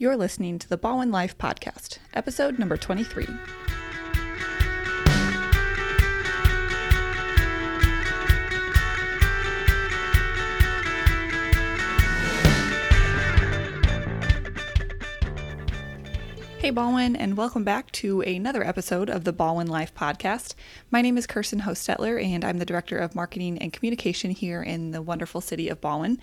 You're listening to the Ballwin Life Podcast, episode number 23. Hey, Ballwin, and welcome back to another episode of the Ballwin Life Podcast. My name is Kirsten Hostetler, and I'm the Director of Marketing and Communication here in the wonderful city of Ballwin.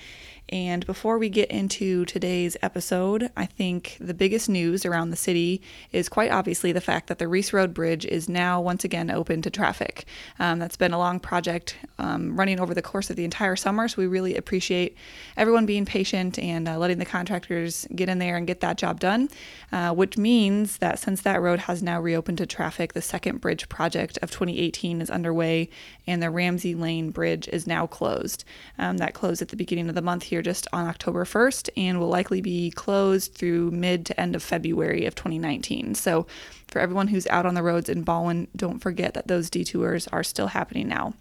And before we get into today's episode, I think the biggest news around the city is quite obviously the fact that the Reese Road Bridge is now once again open to traffic. Um, that's been a long project um, running over the course of the entire summer, so we really appreciate everyone being patient and uh, letting the contractors get in there and get that job done, uh, which means that since that road has now reopened to traffic, the second bridge project of 2018 is underway and the Ramsey Lane Bridge is now closed. Um, that closed at the beginning of the month here, just on October 1st, and will likely be closed through mid to end of February of 2019. So, for everyone who's out on the roads in Ballwin, don't forget that those detours are still happening now.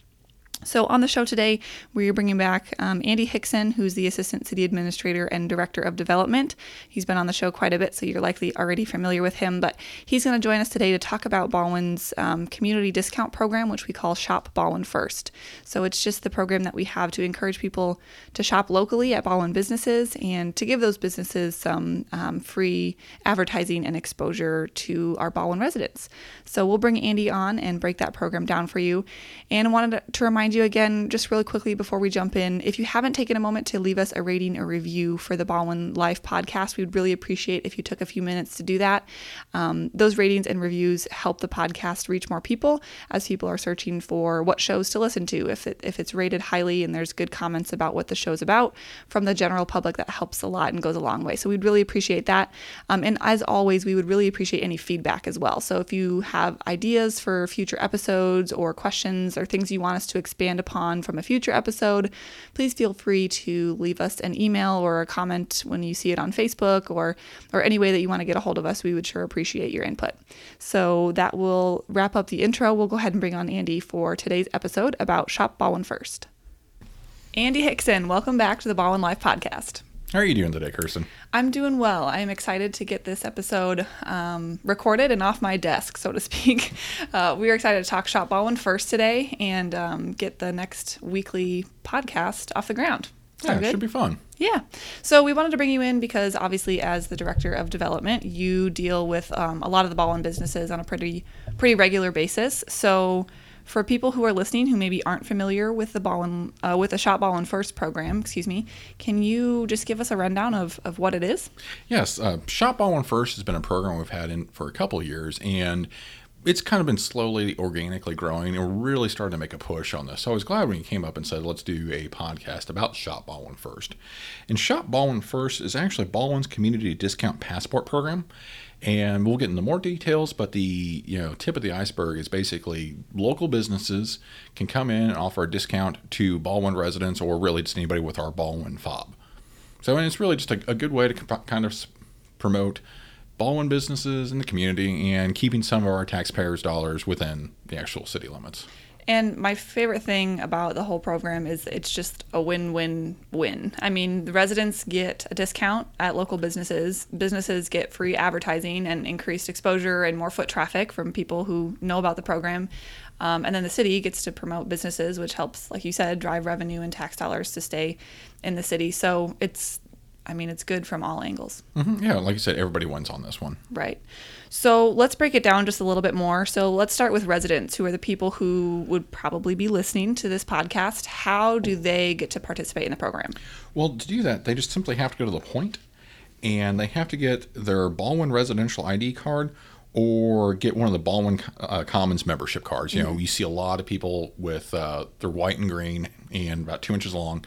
So, on the show today, we're bringing back um, Andy Hickson, who's the Assistant City Administrator and Director of Development. He's been on the show quite a bit, so you're likely already familiar with him, but he's going to join us today to talk about Ballwin's um, community discount program, which we call Shop Ballwin First. So, it's just the program that we have to encourage people to shop locally at Ballwin businesses and to give those businesses some um, free advertising and exposure to our Ballwin residents. So, we'll bring Andy on and break that program down for you. And wanted to remind you again, just really quickly before we jump in, if you haven't taken a moment to leave us a rating or review for the Ballwin Life podcast, we would really appreciate if you took a few minutes to do that. Um, those ratings and reviews help the podcast reach more people as people are searching for what shows to listen to. If it, if it's rated highly and there's good comments about what the show's about from the general public, that helps a lot and goes a long way. So we'd really appreciate that. Um, and as always, we would really appreciate any feedback as well. So if you have ideas for future episodes or questions or things you want us to expand upon from a future episode, please feel free to leave us an email or a comment when you see it on Facebook or or any way that you want to get a hold of us. We would sure appreciate your input. So that will wrap up the intro. We'll go ahead and bring on Andy for today's episode about Shop Ballwin First. Andy Hickson, welcome back to the Ballwin Life podcast. How are you doing today, Kirsten? I'm doing well. I am excited to get this episode um, recorded and off my desk, so to speak. Uh, we are excited to talk Shop Ballwin first today and um, get the next weekly podcast off the ground. Sound yeah, it should be fun. Yeah. So we wanted to bring you in because obviously, as the director of development, you deal with um, a lot of the Ballwin businesses on a pretty pretty regular basis. So for people who are listening who maybe aren't familiar with the Ballwin, uh, with the Shop Ballwin First program, excuse me, can you just give us a rundown of, of what it is? Yes, uh, Ballwin First has been a program we've had in for a couple years, and it's kind of been slowly organically growing and we're really starting to make a push on this. So I was glad when you came up and said, let's do a podcast about Shop Ballwin First. And Shop Ballwin First is actually Ballwin's community discount passport program and we'll get into more details but the you know tip of the iceberg is basically local businesses can come in and offer a discount to Ballwin residents or really just anybody with our Ballwin fob so and it's really just a, a good way to kind of promote Ballwin businesses in the community and keeping some of our taxpayers dollars within the actual city limits and my favorite thing about the whole program is it's just a win win win. I mean, the residents get a discount at local businesses, businesses get free advertising and increased exposure and more foot traffic from people who know about the program. Um, and then the city gets to promote businesses, which helps, like you said, drive revenue and tax dollars to stay in the city. So it's I mean, it's good from all angles. Mm-hmm. Yeah, like you said, everybody wins on this one. Right. So let's break it down just a little bit more. So let's start with residents, who are the people who would probably be listening to this podcast. How do they get to participate in the program? Well, to do that, they just simply have to go to the Pointe and they have to get their Ballwin residential ID card or get one of the Ballwin uh, Commons membership cards. You know, mm-hmm. you see a lot of people with uh, they're white and green and about two inches long,